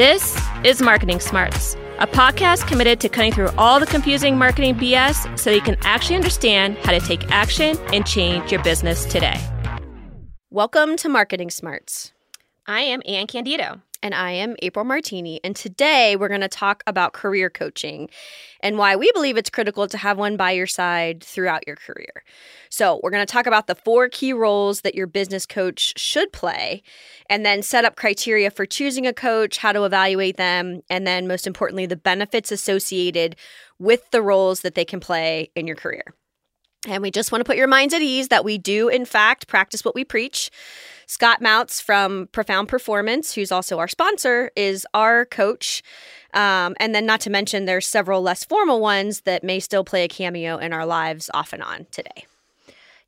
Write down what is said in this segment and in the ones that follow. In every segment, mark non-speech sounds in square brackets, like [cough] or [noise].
This is Marketing Smarts, a podcast committed to cutting through all the confusing marketing BS so you can actually understand how to take action and change your business today. Welcome to Marketing Smarts. I am Anne Candido. And I am April Martini. And today we're going to talk about career coaching and why we believe it's critical to have one by your side throughout your career. So, we're going to talk about the four key roles that your business coach should play, and then set up criteria for choosing a coach, how to evaluate them, and then most importantly, the benefits associated with the roles that they can play in your career. And we just want to put your minds at ease that we do, in fact, practice what we preach. Scott Mautz from Profound Performance, who's also our sponsor, is our coach. Um, and then, not to mention, there's several less formal ones that may still play a cameo in our lives off and on today.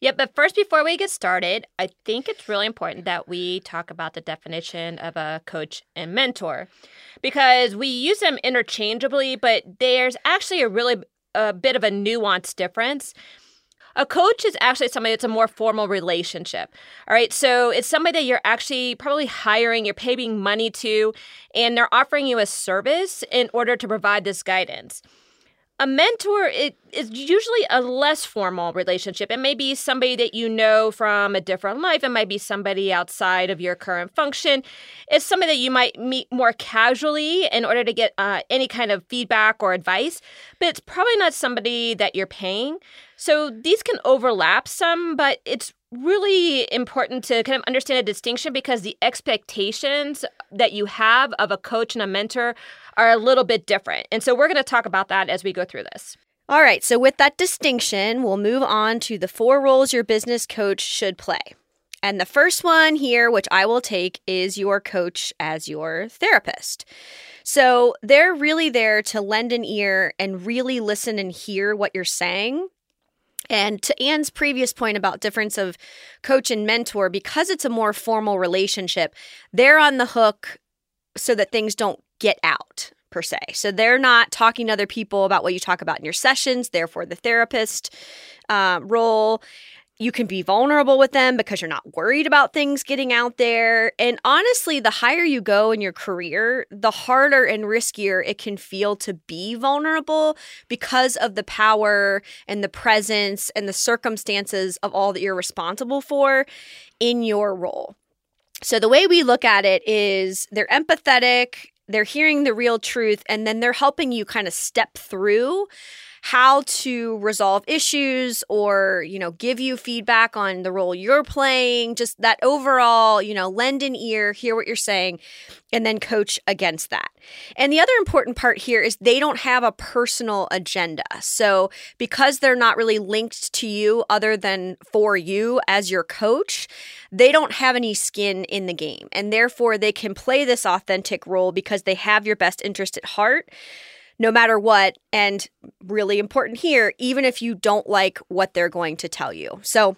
Yeah, but first, before we get started, I think it's really important that we talk about the definition of a coach and mentor because we use them interchangeably, but there's actually a really a bit of a nuanced difference. A coach is actually somebody that's a more formal relationship. All right. So it's somebody that you're actually probably hiring, you're paying money to, and they're offering you a service in order to provide this guidance. A mentor it is usually a less formal relationship. It may be somebody that you know from a different life. It might be somebody outside of your current function. It's somebody that you might meet more casually in order to get uh, any kind of feedback or advice, but it's probably not somebody that you're paying. So these can overlap some, but it's really important to kind of understand a distinction because the expectations that you have of a coach and a mentor are a little bit different. And so we're going to talk about that as we go through this. All right, so with that distinction, we'll move on to the four roles your business coach should play. And the first one here, which I will take, is your coach as your therapist. So they're really there to lend an ear and really listen and hear what you're saying and to Anne's previous point about difference of coach and mentor, because it's a more formal relationship, they're on the hook so that things don't get out per se. So they're not talking to other people about what you talk about in your sessions. Therefore, the therapist uh, role you can be vulnerable with them because you're not worried about things getting out there. And honestly, the higher you go in your career, the harder and riskier it can feel to be vulnerable because of the power and the presence and the circumstances of all that you're responsible for in your role. So, the way we look at it is they're empathetic, they're hearing the real truth, and then they're helping you kind of step through how to resolve issues or, you know, give you feedback on the role you're playing, just that overall, you know, lend an ear, hear what you're saying, and then coach against that. And the other important part here is they don't have a personal agenda. So, because they're not really linked to you other than for you as your coach, they don't have any skin in the game. And therefore, they can play this authentic role because they have your best interest at heart no matter what. And really important here, even if you don't like what they're going to tell you. So,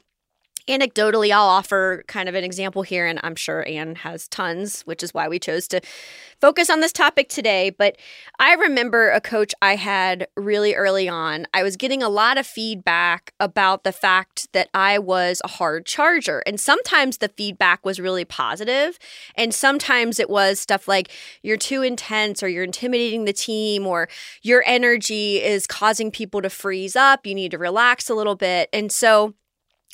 anecdotally, I'll offer kind of an example here, and I'm sure Anne has tons, which is why we chose to focus on this topic today. But I remember a coach I had really early on. I was getting a lot of feedback about the fact that I was a hard charger. And sometimes the feedback was really positive, and sometimes it was stuff like, you're too intense, or you're intimidating the team, or your energy is causing people to freeze up. You need to relax a little bit. And so,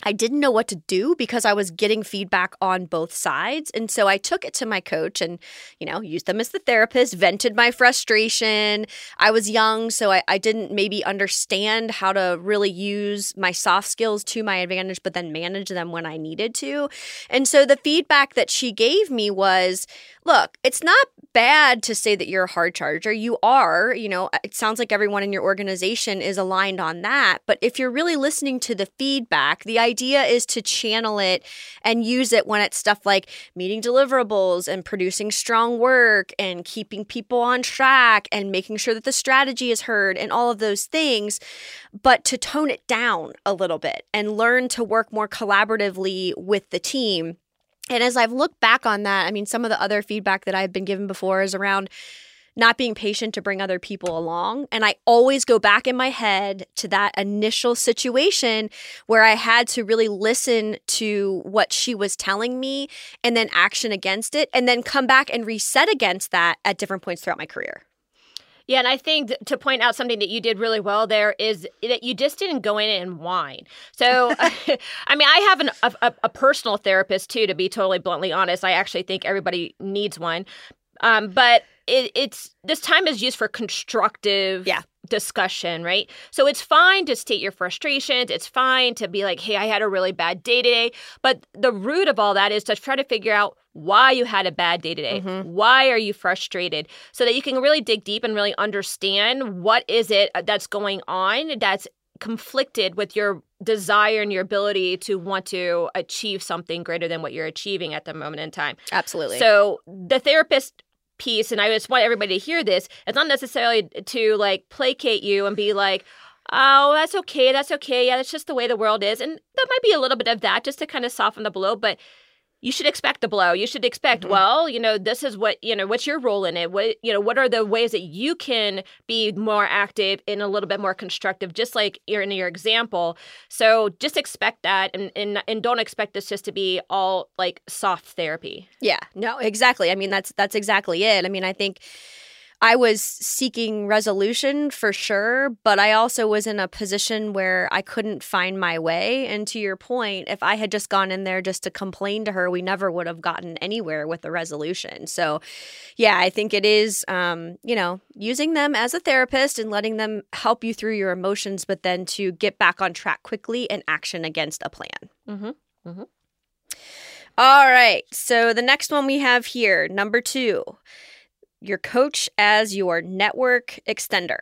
I didn't know what to do because I was getting feedback on both sides. And so I took it to my coach and, you know, used them as the therapist, vented my frustration. I was young, so I, I didn't maybe understand how to really use my soft skills to my advantage, but then manage them when I needed to. And so the feedback that she gave me was look, it's not bad to say that you're a hard charger. You are, you know, uh, it sounds like everyone in your organization is aligned on that. But if you're really listening to the feedback, the idea is to channel it and use it when it's stuff like meeting deliverables and producing strong work and keeping people on track and making sure that the strategy is heard and all of those things, but to tone it down a little bit and learn to work more collaboratively with the team and as I've looked back on that, I mean, some of the other feedback that I've been given before is around not being patient to bring other people along. And I always go back in my head to that initial situation where I had to really listen to what she was telling me and then action against it, and then come back and reset against that at different points throughout my career. Yeah, and I think to point out something that you did really well there is that you just didn't go in and whine. So, [laughs] [laughs] I mean, I have an, a, a, personal therapist too, to be totally bluntly honest. I actually think everybody needs one. Um, but it, it's this time is used for constructive yeah. Discussion, right? So it's fine to state your frustrations. It's fine to be like, hey, I had a really bad day today. But the root of all that is to try to figure out why you had a bad day today. Mm-hmm. Why are you frustrated? So that you can really dig deep and really understand what is it that's going on that's conflicted with your desire and your ability to want to achieve something greater than what you're achieving at the moment in time. Absolutely. So the therapist piece, and I just want everybody to hear this, it's not necessarily to like placate you and be like, oh, that's okay, that's okay, yeah, that's just the way the world is. And there might be a little bit of that just to kind of soften the blow, but you should expect the blow. You should expect, mm-hmm. well, you know, this is what, you know, what's your role in it? What, you know, what are the ways that you can be more active and a little bit more constructive, just like in your example. So just expect that and, and and don't expect this just to be all like soft therapy. Yeah. No, exactly. I mean, that's that's exactly it. I mean, I think I was seeking resolution for sure, but I also was in a position where I couldn't find my way. And to your point, if I had just gone in there just to complain to her, we never would have gotten anywhere with the resolution. So, yeah, I think it is, um, you know, using them as a therapist and letting them help you through your emotions, but then to get back on track quickly and action against a plan. Mm-hmm. Mm-hmm. All right. So the next one we have here, number two your coach as your network extender.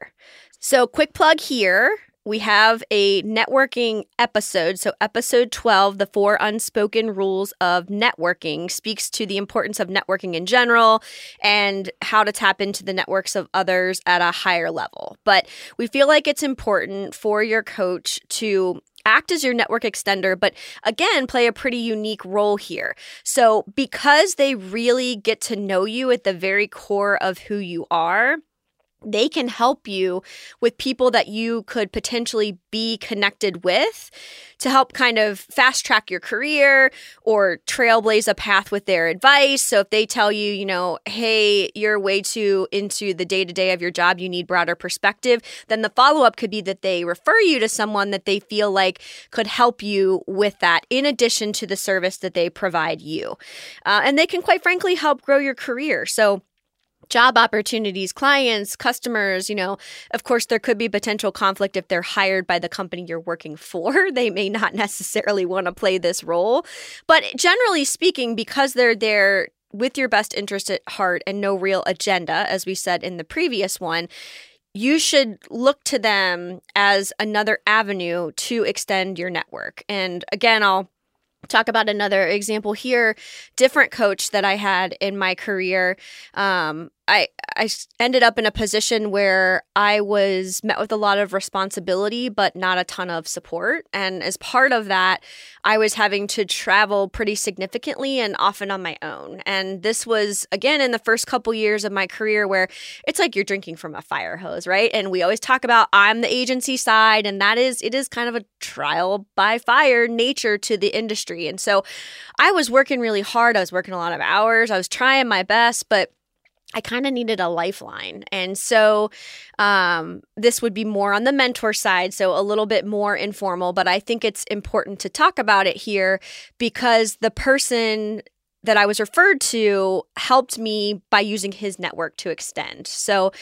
So, quick plug here. We have a networking episode. So, episode 12, The Four Unspoken Rules of Networking, speaks to the importance of networking in general and how to tap into the networks of others at a higher level. But we feel like it's important for your coach to act as your network extender, but again, play a pretty unique role here. So, because they really get to know you at the very core of who you are, they can help you with people that you could potentially be connected with to help kind of fast track your career or trailblaze a path with their advice. So if they tell you, you know, hey, you're way too into the day to day of your job, you need broader perspective, then the follow up could be that they refer you to someone that they feel like could help you with that in addition to the service that they provide you. Uh, and they can quite frankly help grow your career. So job opportunities, clients, customers, you know, of course, there could be potential conflict if they're hired by the company you're working for. [laughs] They may not necessarily want to play this role. But generally speaking, because they're there with your best interest at heart and no real agenda, as we said in the previous one, you should look to them as another avenue to extend your network. And again, I'll talk about another example here different coach that i had in my career um, I I ended up in a position where I was met with a lot of responsibility but not a ton of support. And as part of that I was having to travel pretty significantly and often on my own. And this was again in the first couple years of my career where it's like you're drinking from a fire hose right? And we always talk about I'm the agency side and that is it is kind of a trial by fire nature to the industry. And so I was working really hard. I was working a lot of hours. I was trying my best but I kind of needed a lifeline. And so um, this would be more on the mentor side, so a little bit more informal, but I think it's important to talk about it here because the person that I was referred to helped me by using his network to extend. So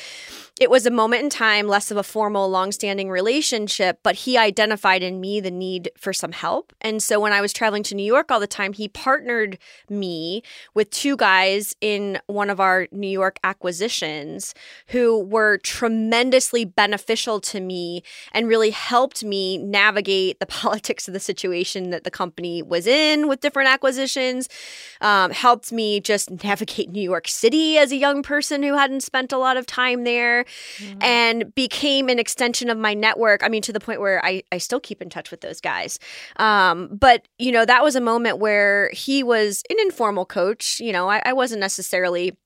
it was a moment in time, less of a formal, long-standing relationship, but he identified in me the need for some help. And so when I was traveling to New York all the time, he partnered me with two guys in one of our New York acquisitions who were tremendously beneficial to me and really helped me navigate the [laughs] politics of the situation that the company was in with different acquisitions um, helped me just navigate New York City as a young person who hadn't spent a lot of time there mm-hmm. and became an extension of my network. I mean, to the point where I, I still keep in touch with those guys. Um, but, you know, that was a moment where he was an informal coach. You know, I, I wasn't necessarily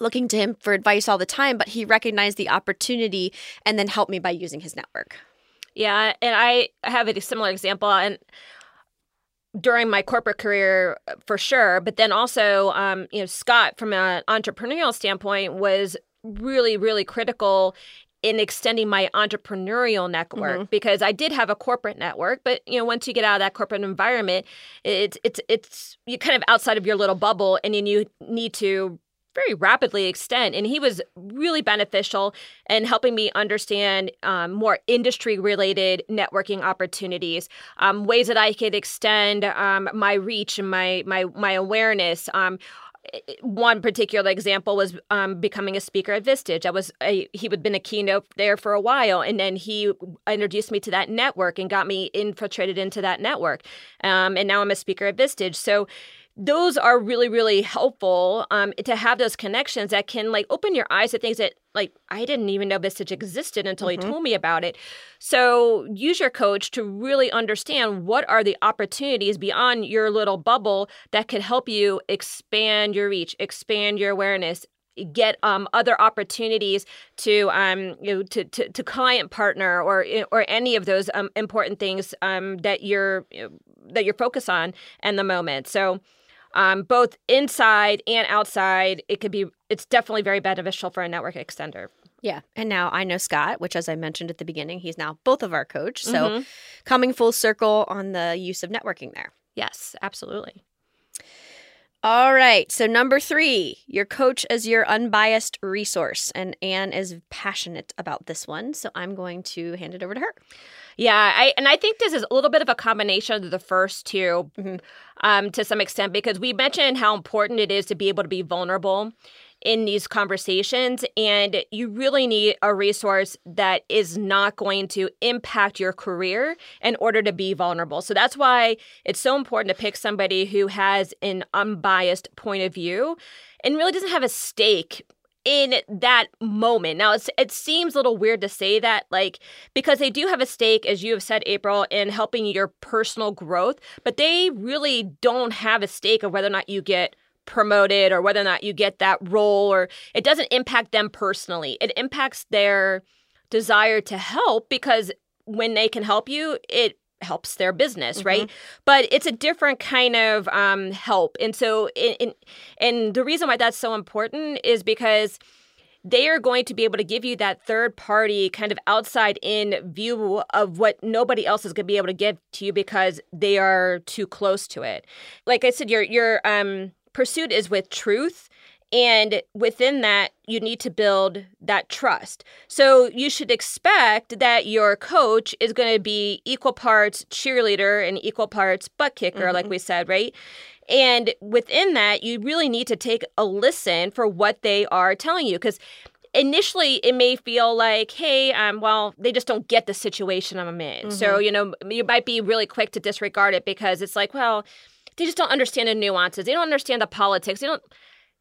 looking to him for advice all the time, but he recognized the opportunity and then helped me by using his network. Yeah, and I have a similar example and during my corporate career for sure, but then also um, you know Scott from an entrepreneurial standpoint was really really critical in extending my entrepreneurial network mm-hmm. because I did have a corporate network, but you know, once you get out of that corporate environment, it's it's it's you kind of outside of your little bubble, and then you need to very rapidly extend. And he was really beneficial in helping me understand um, more industry related networking opportunities, um, ways that I could extend um, my reach and my my my awareness. One particular example was um, becoming a speaker at Vistage. I was a, he had been a keynote there for a while, and then he introduced me to that network and got me infiltrated into that network. Um, and now I'm a speaker at Vistage. So those are really really helpful um, to have those connections that can like open your eyes to things that like i didn't even know Vistage existed until mm-hmm. he told me about it so use your coach to really understand what are the opportunities beyond your little bubble that could help you expand your reach expand your awareness get um, other opportunities to um, you know to, to, to client partner or or any of those um, important things um, that you're you know, that you're focused on in the moment. So um, both inside and outside. It could be, it's definitely very beneficial for a network extender. Yeah. And now I know Scott, which, as I mentioned at the beginning, he's now both of our coach. So mm-hmm. coming full circle on the use of networking there. Yes, absolutely. All right. So, number three, your coach as your unbiased resource. And Anne is passionate about this one. So, I'm going to hand it over to her. Yeah, I and I think this is a little bit of a combination of the first 2 mm-hmm. um, to some extent because we mentioned how important it is to be able to be vulnerable in these conversations and you really need a resource that is not going to impact your career in order to be vulnerable. So that's why it's so important to pick somebody who has an unbiased point of view and really doesn't have a stake in that moment. Now, it seems a little weird to say that, like, because they do have a stake, as you have said, April, in helping your personal growth, but they really don't have a stake of whether or not you get promoted or whether or not you get that role, or it doesn't impact them personally. It impacts their desire to help because when they can help you, it helps their business, mm-hmm. right? But it's a different kind of um, help, and so in, in, and the reason why that's so important is because they are going to be able to give you that third party kind of outside in view of what nobody else is going to be able to give to you because they are too close to it. Like I said, your your um, pursuit is with truth and within that, you need to build that trust. So you should expect that your coach is going to be equal parts cheerleader and equal parts butt kicker, mm-hmm. like we said, right? And within that, you really need to take a listen for what they are telling you because initially it may feel like hey um, well they just don't get the situation i'm in mm-hmm. so you know you might be really quick to disregard it because it's like well they just don't understand the nuances they don't understand the politics they don't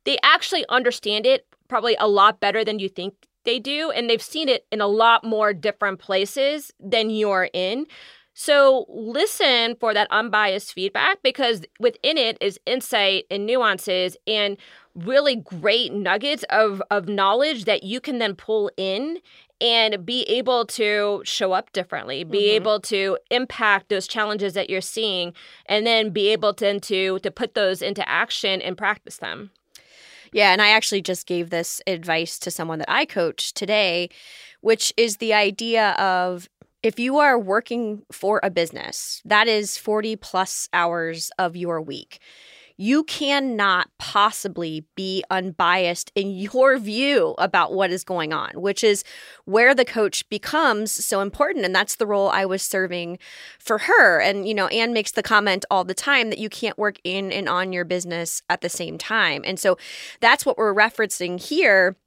they actually understand it probably a lot better than you think they do. And they've seen it in a lot more different places than you're in. So listen for that unbiased feedback because within it is insight and nuances and really great nuggets of, of knowledge that you can then pull in and be able to show up differently, be mm-hmm. able to impact those challenges that you're seeing, and then be able to, to to put those into action and practice them. Yeah, and I actually just gave this advice to someone that I coach today, which is the idea of if you are working for a business, that is 40 plus hours of your week you cannot possibly be unbiased in your view about what is going on, which is where the coach becomes so important. And that's the role I was serving for her. And, you know, Anne makes the comment all the time that you can't work in and on your business at the same time. And so that's what we're referencing here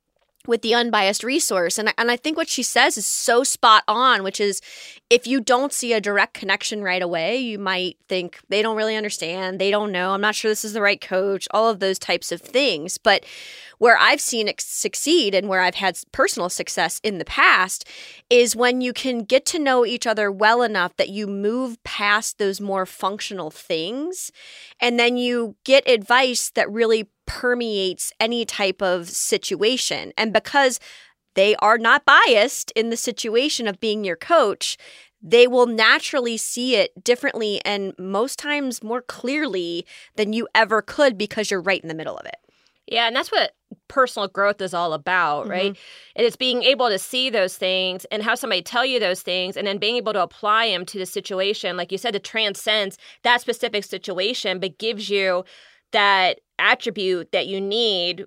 with the unbiased resource. And, and I think what she says is so spot on, which is if you don't see a direct connection right away, you might think they don't really understand, they don't know, I'm not sure this is the right coach, all of those types of things. But where I've seen it succeed and where I've had personal success in the past is when you can get to know each other well enough that you move past those more functional things and then you get advice that really permeates any type of situation. And because they are not biased in the situation of being your coach, they will naturally see it differently and most times more clearly than you ever could because you're right in the middle of it. Yeah, and that's what personal growth is all about, mm-hmm. right? And it's being able to see those things and have somebody tell you those things and then being able to apply them to the situation. Like you said, it transcends that specific situation, but gives you that attribute that you need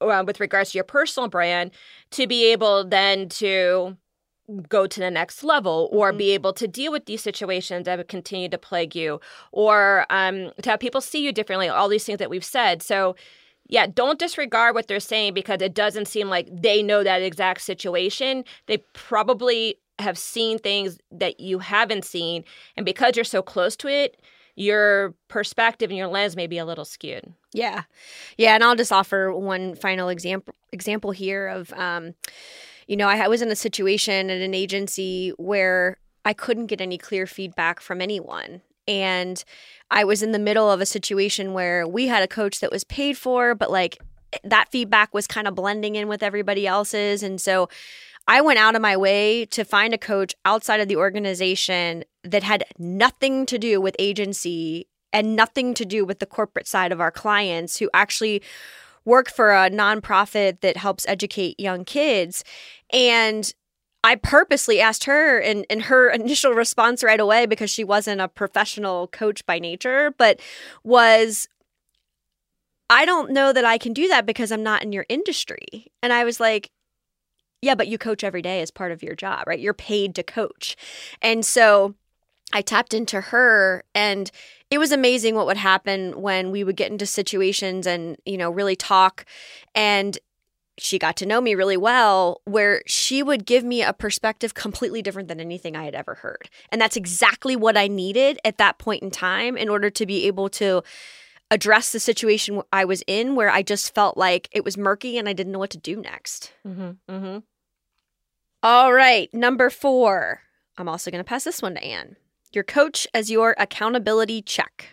uh, with regards to your personal brand to be able then to go to the next level or mm-hmm. be able to deal with these situations that would continue to plague you or um, to have people see you differently all these things that we've said. So yeah don't disregard what they're saying because it doesn't seem like they know that exact situation. They probably have seen things that you haven't seen. And because you're so close to it your perspective and your lens may be a little skewed. Yeah. Yeah. And I'll just offer one final example example here of um, you know, I was in a situation at an agency where I couldn't get any clear feedback from anyone. And I was in the middle of a situation where we had a coach that was paid for, but like that feedback was kind of blending in with everybody else's. And so I went out of my way to find a coach outside of the organization that had nothing to do with agency and nothing to do with the corporate side of our clients who actually work for a nonprofit that helps educate young kids. And I purposely asked her, and, and her [laughs] initial response right away, because she wasn't a professional coach by nature, but was, I don't know that I can do that because I'm not in your industry. And I was like, yeah, but you coach every day as part of your job, right? You're paid to coach. And so I tapped into her and it was amazing what would happen when we would get into situations and, you know, really talk and she got to know me really well where she would give me a perspective completely different than anything I had ever heard. And that's exactly what I needed at that point in time in order to be able to address the situation I was in where I just felt like it was murky and I didn't know what to do next. Mm-hmm, mm-hmm. All right, number four. I'm also going to pass this one to Anne. Your coach as your accountability check.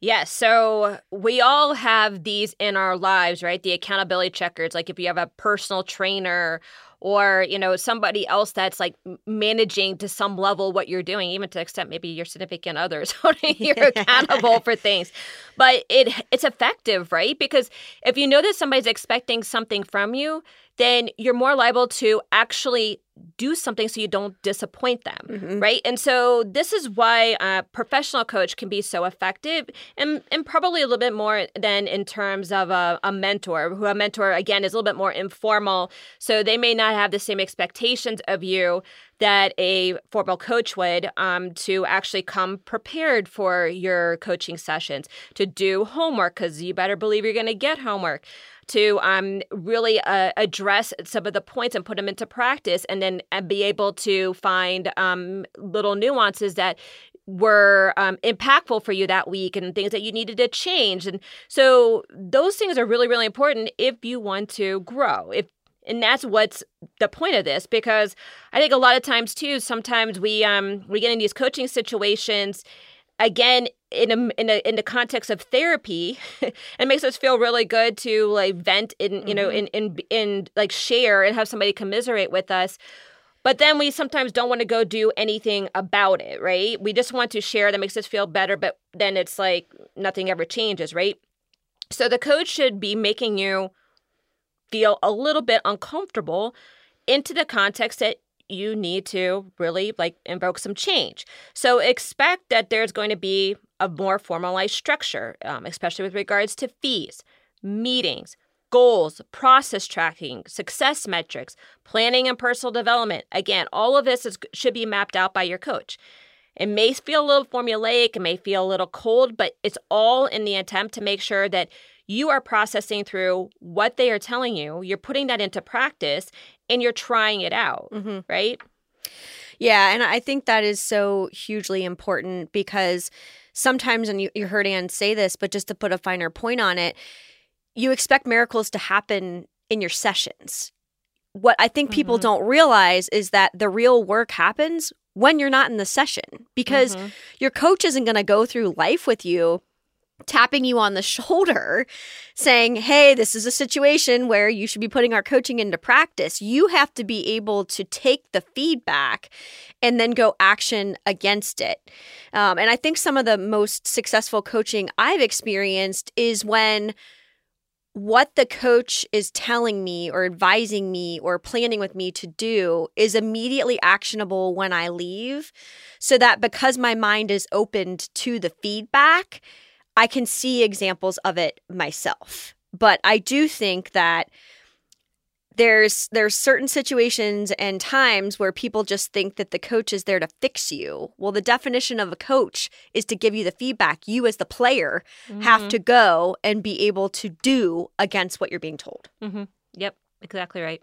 Yes. So we all have these in our lives, right? The accountability checkers. Like if you have a personal trainer or you know somebody else that's like managing to some level what you're doing even to the extent maybe your significant others [laughs] [laughs] you're accountable for things but it it's effective right because if you know that somebody's expecting something from you then you're more liable to actually do something so you don't disappoint them, mm-hmm. right? And so this is why a professional coach can be so effective and, and probably a little bit more than in terms of a, a mentor, who a mentor, again, is a little bit more informal. So they may not have the same expectations of you that a formal coach would um, to actually come prepared for your coaching sessions, to do homework, because you better believe you're going to get homework to um, really uh, address some of the points and put them into practice and then and be able to find um, little nuances that were um, impactful for you that week and things that you needed to change. And so those things are really really important if you want to grow. If and that's what's the point of this because i think a lot of times too sometimes we um we get in these coaching situations again in a, in a, in the context of therapy [laughs] it makes us feel really good to like vent in you mm-hmm. know in in in like share and have somebody commiserate with us. But then we sometimes don't want to go do anything about it right? We just want to share that makes us feel better but then it's like nothing ever changes right? So the coach should be making you feel a little bit uncomfortable into the context that you need to really like invoke some change. So expect that there's going to be a more formalized structure, um, especially with regards to fees, meetings, goals, process tracking, success metrics, planning and personal development. Again, all of this is, should be mapped out by your coach. It may feel a little formulaic, it may feel a little cold, but it's all in the attempt to make sure that you are processing through what they are telling you, you're putting that into practice, and you're trying it out, mm-hmm. right? Yeah, and I think that is so hugely important because sometimes, and you, you heard Anne say this, but just to put a finer point on it, you expect miracles to happen in your sessions. What I think people Mhm. don't realize is that the real work happens when you're not in the session because Mhm. your coach isn't going to go through life with you tapping you on the shoulder saying hey this is a situation where you should be putting our coaching into practice. You have to be able to take the feedback and then go action against it. Um, and i think some of the most successful coaching i've experienced is when what the coach is telling me or advising me or planning with me to do is immediately actionable when I leave so that because my mind is opened to the feedback, I can see examples of it myself. But I do think that there's there's certain situations and times where people just think that the coach is there to fix you. Well, the definition of a coach is to give you the feedback. You as the player have Mhm. to go and be able to do against what you're being told. Mhm. Yep, exactly right.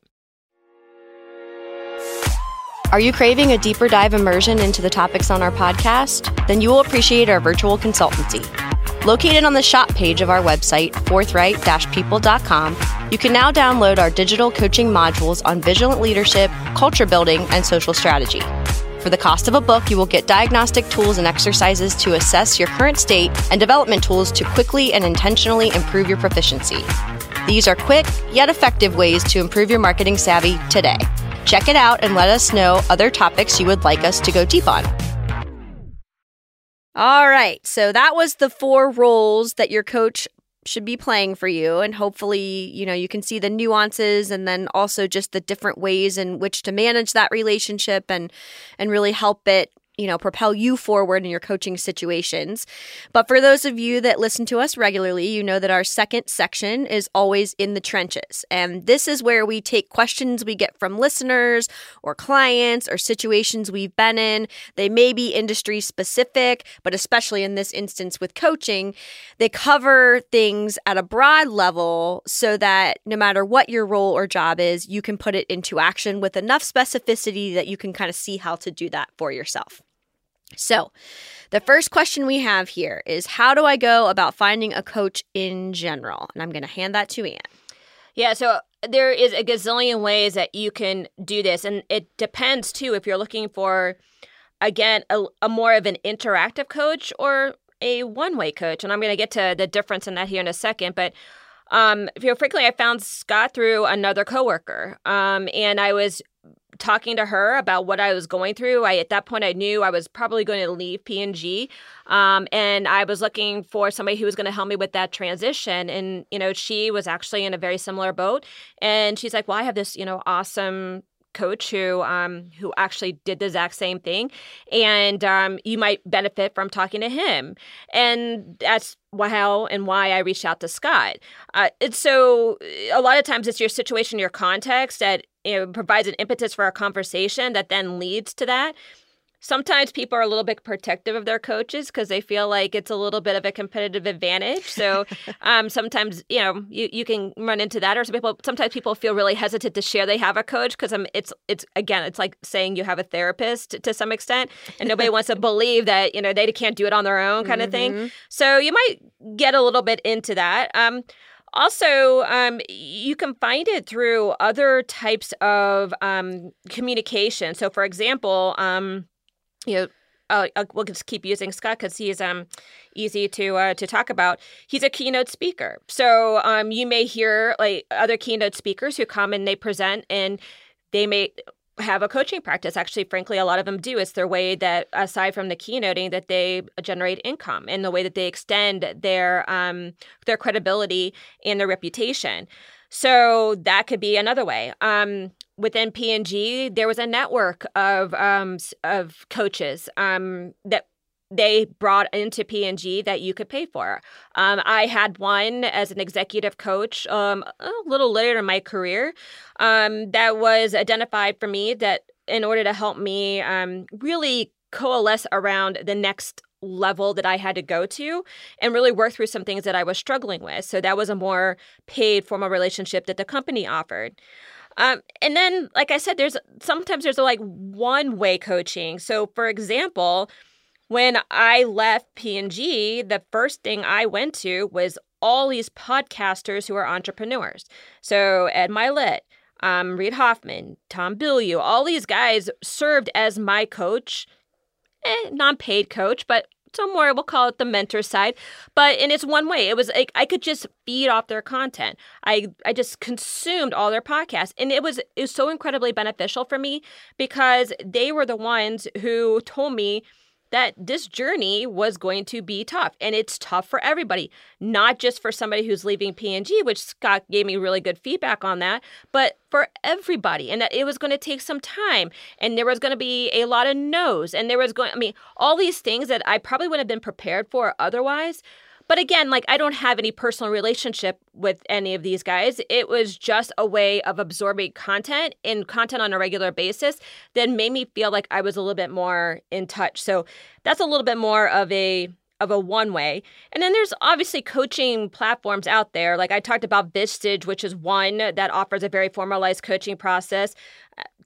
Are you craving a deeper dive immersion into the topics on our podcast? Then you will appreciate our virtual consultancy. Located on the shop page of our website, forthright people.com, you can now download our digital coaching modules on vigilant leadership, culture building, and social strategy. For the cost of a book, you will get diagnostic tools and exercises to assess your current state and development tools to quickly and intentionally improve your proficiency. These are quick yet effective ways to improve your marketing savvy today. Check it out and let us know other topics you would like us to go deep on. All right. So that was the four roles that your coach should be playing for you and hopefully, you know, you can see the nuances and then also just the different ways in which to manage that relationship and and really help it you know, propel you forward in your coaching situations. But for those of you that listen to us regularly, you know that our second section is always in the trenches. And this is where we take questions we get from listeners or clients or situations we've been in. They may be industry specific, but especially in this instance with coaching, they cover things at a broad level so that no matter what your role or job is, you can put it into action with enough specificity that you can kind of see how to do that for yourself. So, the first question we have here is How do I go about finding a coach in general? And I'm going to hand that to Anne. Yeah, so there is a gazillion ways that you can do this, and it depends too if you're looking for, again, a, a more of an interactive coach or a one-way coach. And I'm going to get to the difference in that here in a second, but. Um, you know, frankly, I found Scott through another coworker, um, and I was talking to her about what I was going through. I at that point I knew I was probably going to leave P&G, um, and I was looking for somebody who was going to help me with that transition. And you know, she was actually in a very similar boat, and she's like, "Well, I have this you know awesome." coach who um who actually did the exact same thing and um you might benefit from talking to him and that's how and why I reached out to Scott. Uh, it's so a lot of times it's your situation, your context that know, provides an impetus for a conversation that then leads to that. Sometimes people are a little bit protective of their coaches because they feel like it's a little bit of a competitive advantage. So [laughs] um, sometimes you know you, you can run into that, or some people sometimes people feel really hesitant to share they have a coach because um, it's it's again it's like saying you have a therapist to, to some extent, and nobody wants to [laughs] believe that you know they can't do it on their own kind of thing. So you might get a little bit into that. Um, also, um, you can find it through other types of um, communication. So, for example, um, you know, uh, uh, we'll just keep using Scott because he's um easy to uh, to talk about. He's a keynote speaker, so um, you may hear like other keynote speakers who come and they present, and they may have a coaching practice. Actually, frankly, a lot of them do. It's their way that, aside from the keynoting, that they generate income and the way that they extend their um, their credibility and their reputation. So that could be another way. Um, within P&G, there was a network of um, of coaches um, that they brought into P&G that you could pay for. Um, I had one as an executive coach um, a little later in my career um, that was identified for me that in order to help me um, really coalesce around the next level that I had to go to and really work through some things that I was struggling with. So that was a more paid formal relationship that the company offered. Um, and then, like I said, there's sometimes there's like one way coaching. So, for example, when I left P&G, the first thing I went to was all these podcasters who are entrepreneurs. So, Ed Mylett, um, Reid Hoffman, Tom Bilyeu, all these guys served as my coach, eh, non paid coach, but somewhere we'll call it the mentor side. But in its one way. It was like i could just feed off their content. I i just consumed all their podcasts. And it was it was so incredibly beneficial for me because they were the ones who told me that this journey was going to be tough and it's tough for everybody not just for somebody who's leaving P&G which Scott gave me really good feedback on that but for everybody and that it was going to take some time and there was going to be a lot of no's and there was going I mean all these things that I probably wouldn't have been prepared for otherwise but again, like I don't have any personal relationship with any of these guys. It was just a way of absorbing content and content on a regular basis that made me feel like I was a little bit more in touch. So that's a little bit more of a of a one way. And then there's obviously coaching platforms out there. Like I talked about Vistage, which is one that offers a very formalized coaching process.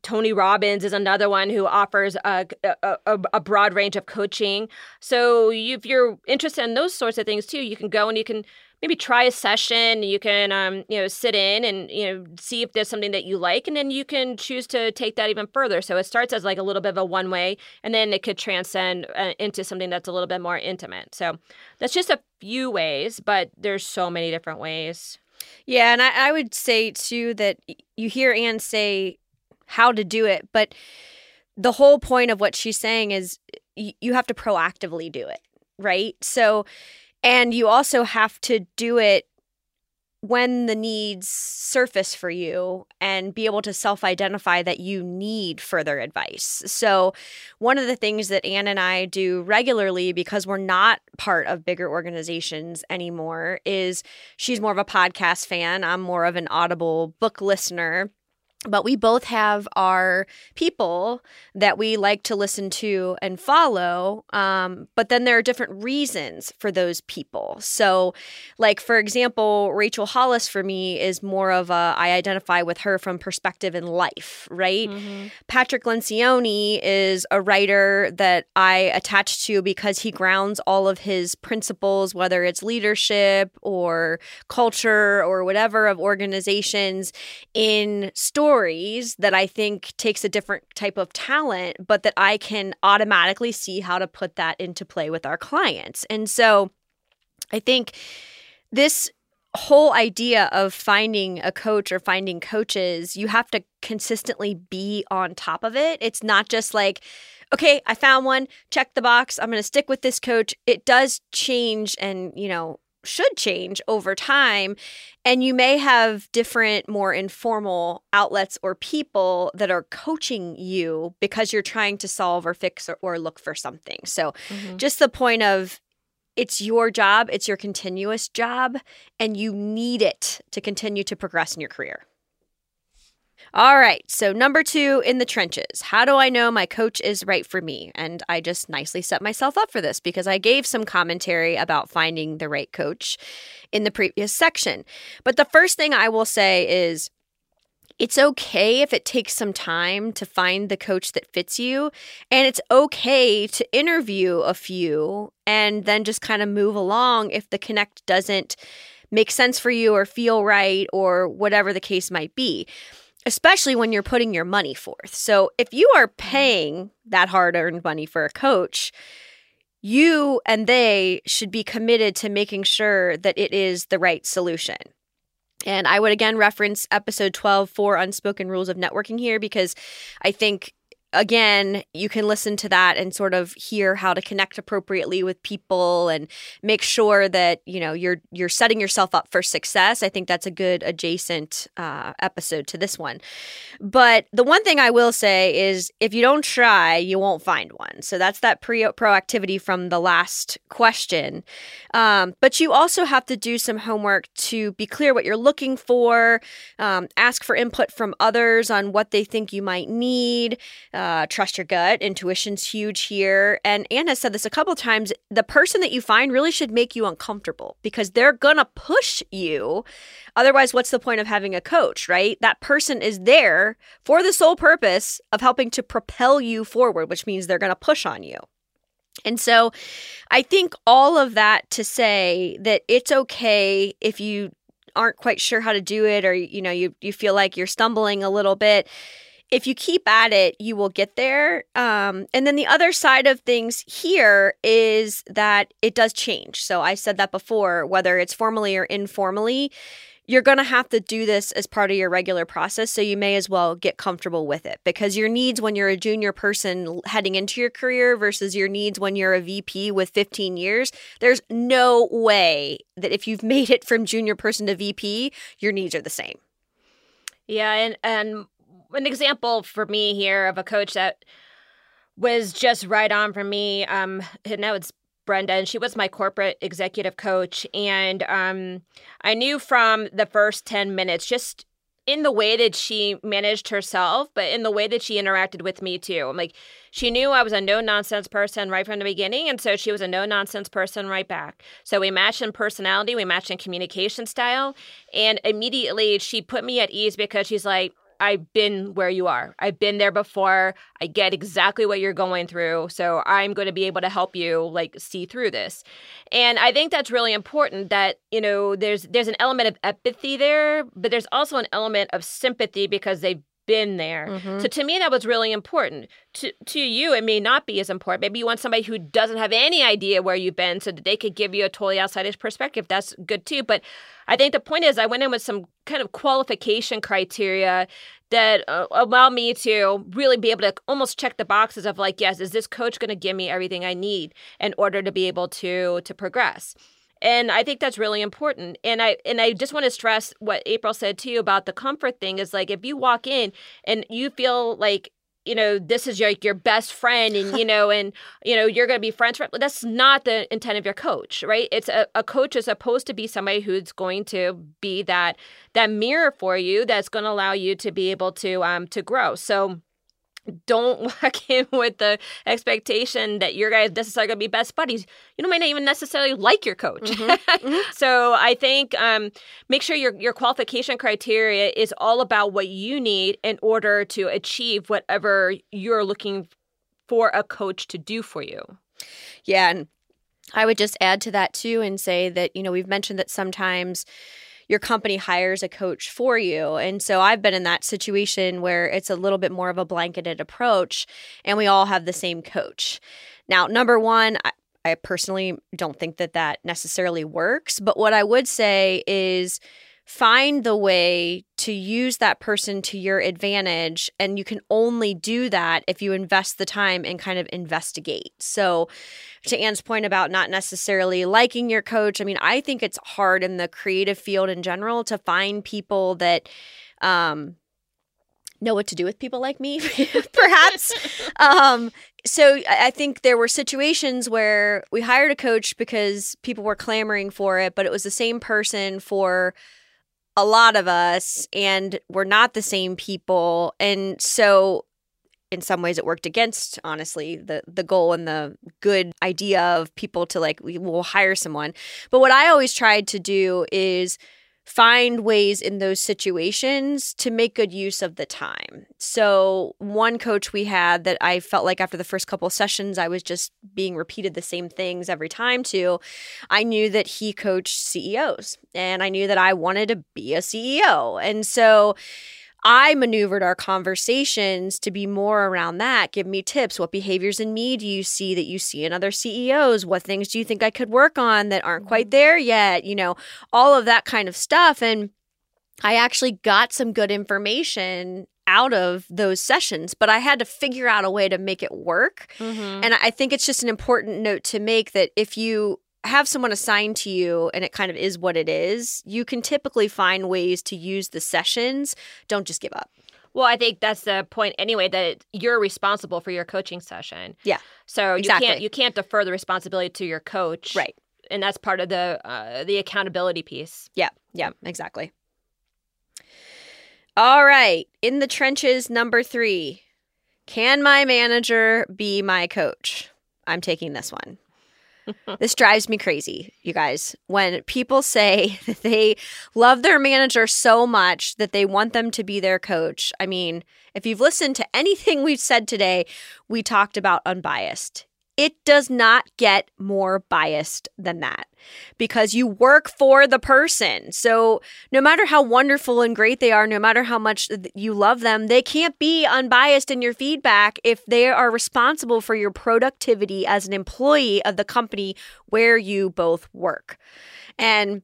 Tony Robbins is another one who offers a, a, a, broad range of coaching. So if you're interested in those sorts of things too, you can go and you can maybe try a session. You can um, you know sit in and you know see if there's something that you like, and then you can choose to take that even further. So it starts as like a little bit of a one way, and then it could transcend uh, into something that's a little bit more intimate. So that's just a few ways, but there's so many different ways. Yeah, and I, I would say too that you hear Anne say how to do it. But the whole point of what she's saying is y- you have to proactively do it, right? So, and you also have to do it when the needs surface for you and be able to self identify that you need further advice. So, one of the things that Anne and I do regularly because we're not part of bigger organizations anymore is she's more of a podcast fan, I'm more of an audible book listener but we both have our people that we like to listen to and follow um, but then there are different reasons for those people so like for example rachel hollis for me is more of a i identify with her from perspective in life right mm-hmm. patrick lencioni is a writer that i attach to because he grounds all of his principles whether it's leadership or culture or whatever of organizations in stories stories that I think takes a different type of talent, but that I can automatically see how to put that into play with our clients. And so I think this whole idea of finding a coach or finding coaches, you have to consistently be on top of it. It's not just like, okay, I found one, check the box, I'm going to stick with this coach. It does change and, you know, should change over time. And you may have different, more informal outlets or people that are coaching you because you're trying to solve or fix or, or look for something. So, mm-hmm. just the point of it's your job, it's your continuous job, and you need it to continue to progress in your career. All right. So, number two in the trenches. How do I know my coach is right for me? And I just nicely set myself up for this because I gave some commentary about finding the right coach in the previous section. But the first thing I will say is it's okay if it takes some time to find the coach that fits you. And it's okay to interview a few and then just kind of move along if the connect doesn't make sense for you or feel right or whatever the case might be especially when you're putting your money forth. So if you are mm-hmm. paying that hard earned money for a coach, you and they should be committed to making sure that it is the right solution. And I would again reference episode 12 for unspoken rules of networking here because I think again, you can listen to that and sort of hear how to connect appropriately with people and make sure that you know you're you're setting yourself up for success. I think that's a good adjacent uh, episode to this one. But the one thing I will say is, if you don't try, you won't find one. So that's that pre proactivity from the last question. Um, but you also have to do some homework to be clear what you're looking for. Um, ask for input from others on what they think you might need. Uh, Uh, trust your gut. Intuition's huge here. And Anna said this a couple times. The person that you find really should make you uncomfortable because they're going to push you. Otherwise, what's the point of having a coach, right? That person is there for the sole purpose of helping to propel you forward, which means they're going to push on you. And so I think all of that to say that it's okay if you aren't quite sure how to do it or you know you you feel like you're stumbling a little bit if you keep at it, you will get there. Um, and then the other side of things here is that it does change. So I said that before, whether it's formally or informally, you're going to have to do this as part of your regular process. So you may as well get comfortable with it because your needs when you're a junior person heading into your career versus your needs when you're a VP with 15 years, there's no way that if you've [laughs] made it from junior person to VP, your needs are the same. Yeah, and and an example for me here of a coach that was just right on for me. Um, now it's Brenda, and she was my corporate executive coach. And um, I knew from the first 10 minutes, just in the way that she managed herself, but in the way that she interacted with me too. I'm like, she knew I was a no nonsense person right from the beginning. And so she was a no nonsense person right back. So we matched in personality, we matched in communication style. And immediately she put me at ease because she's like, I've been where you are. I've been there before. I get exactly what you're going through. So I'm going to be able to help you like see through this. And I think that's really important that, you know, there's there's an element of empathy there, but there's also an element of sympathy because they've been there. Mm-hmm. So to me that was really important. To to you it may not be as important. Maybe you want somebody who doesn't have any idea where you've been so that they could give you a totally outsider's perspective. That's good too, but I think the point is, I went in with some kind of qualification criteria that uh, allow me to really be able to almost check the boxes of like, yes, is this coach going to give me everything I need in order to be able to to progress? And I think that's really important. And I and I just want to stress what April said to you about the comfort thing is like if you walk in and you feel like you know this is your your best friend and you [laughs] know and you know you're going to be friends forever. that's not the intent of your coach right it's a, a coach is supposed to be somebody who's going to be that that mirror for you that's going to allow you to be able to um to grow so don't [laughs] walk in with the expectation that your guys necessarily going to be best buddies. You know, might not even necessarily like your coach. Mm-hmm. [laughs] Mm-hmm. so I think um, make sure your your qualification criteria is all about what you need in order to achieve whatever you're looking for a coach to do for you. Yeah, and I would just add to that too and say that you know we've mentioned that sometimes your company hires a coach for you. And so I've been in that situation where it's a little bit more of a blanketed approach and we all have the same coach. Now, number one, I, I personally don't think that that necessarily works. But what I would say is, find the way to use that person to your advantage. And you can only do that if you invest the time and kind of investigate. So, to Anne's point about not necessarily liking your coach, I mean, I think it's hard in the creative field in general to find people that, um, know what to do with people like me, [laughs] perhaps. [laughs] um, so I think there were situations where we hired a coach because people were clamoring for it, but it was the same person for a lot of us and we're not the same people. And so in some ways it worked against honestly the the goal and the good idea of people to like we will hire someone. But what i always tried to do is find ways in those situations to make good use of the time. So, one coach we had that I felt like after the first couple sessions, I was just being repeated the same things every time to, I knew that he coached CEOs and I knew that I wanted to be a CEO. And so, I maneuvered our conversations to be more around that. Give me tips. What behaviors in me do you see that you see in other CEOs? What things do you think I could work on that aren't quite mm-hmm. there yet? You know, all of that kind of stuff. And I actually got some good information out of those sessions, but I had to figure out a way to make it work. Mm-hmm. And I think it's just an important note to make that if you have someone assigned to you and it kind of is what it is, you can typically find ways to use the sessions. Don't just give up. Well, I think that's the point anyway that you're responsible for your coaching session. Yeah. So exactly. you can't you can't defer the responsibility to your coach. Right. And that's part of the uh, the accountability piece. Yeah. Yeah, exactly. All right. In the trenches number 3. Can my manager be my coach? I'm taking this one. This drives me crazy, you guys. When people say [laughs] that they love their manager so much that they want them to be their coach. I mean, if you've listened to anything we've said today, we talked about unbiased. It does not get more biased than that because you work for the person. So, no matter how wonderful and great they are, no matter how much you love them, they can't be unbiased in your feedback if they are responsible for your productivity as an employee of the company where you both work. And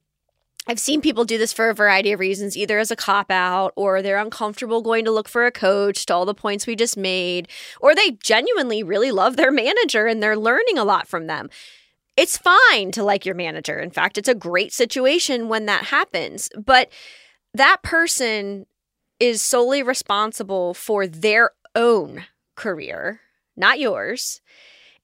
I've seen people do this for a variety of reasons, either as a cop out or they're uncomfortable going to look for a coach to all the points we just made, or they genuinely really love their manager and they're learning a lot from them. It's fine to like your manager. In fact, it's a great situation when that happens. But that person is solely responsible for their own career, not yours.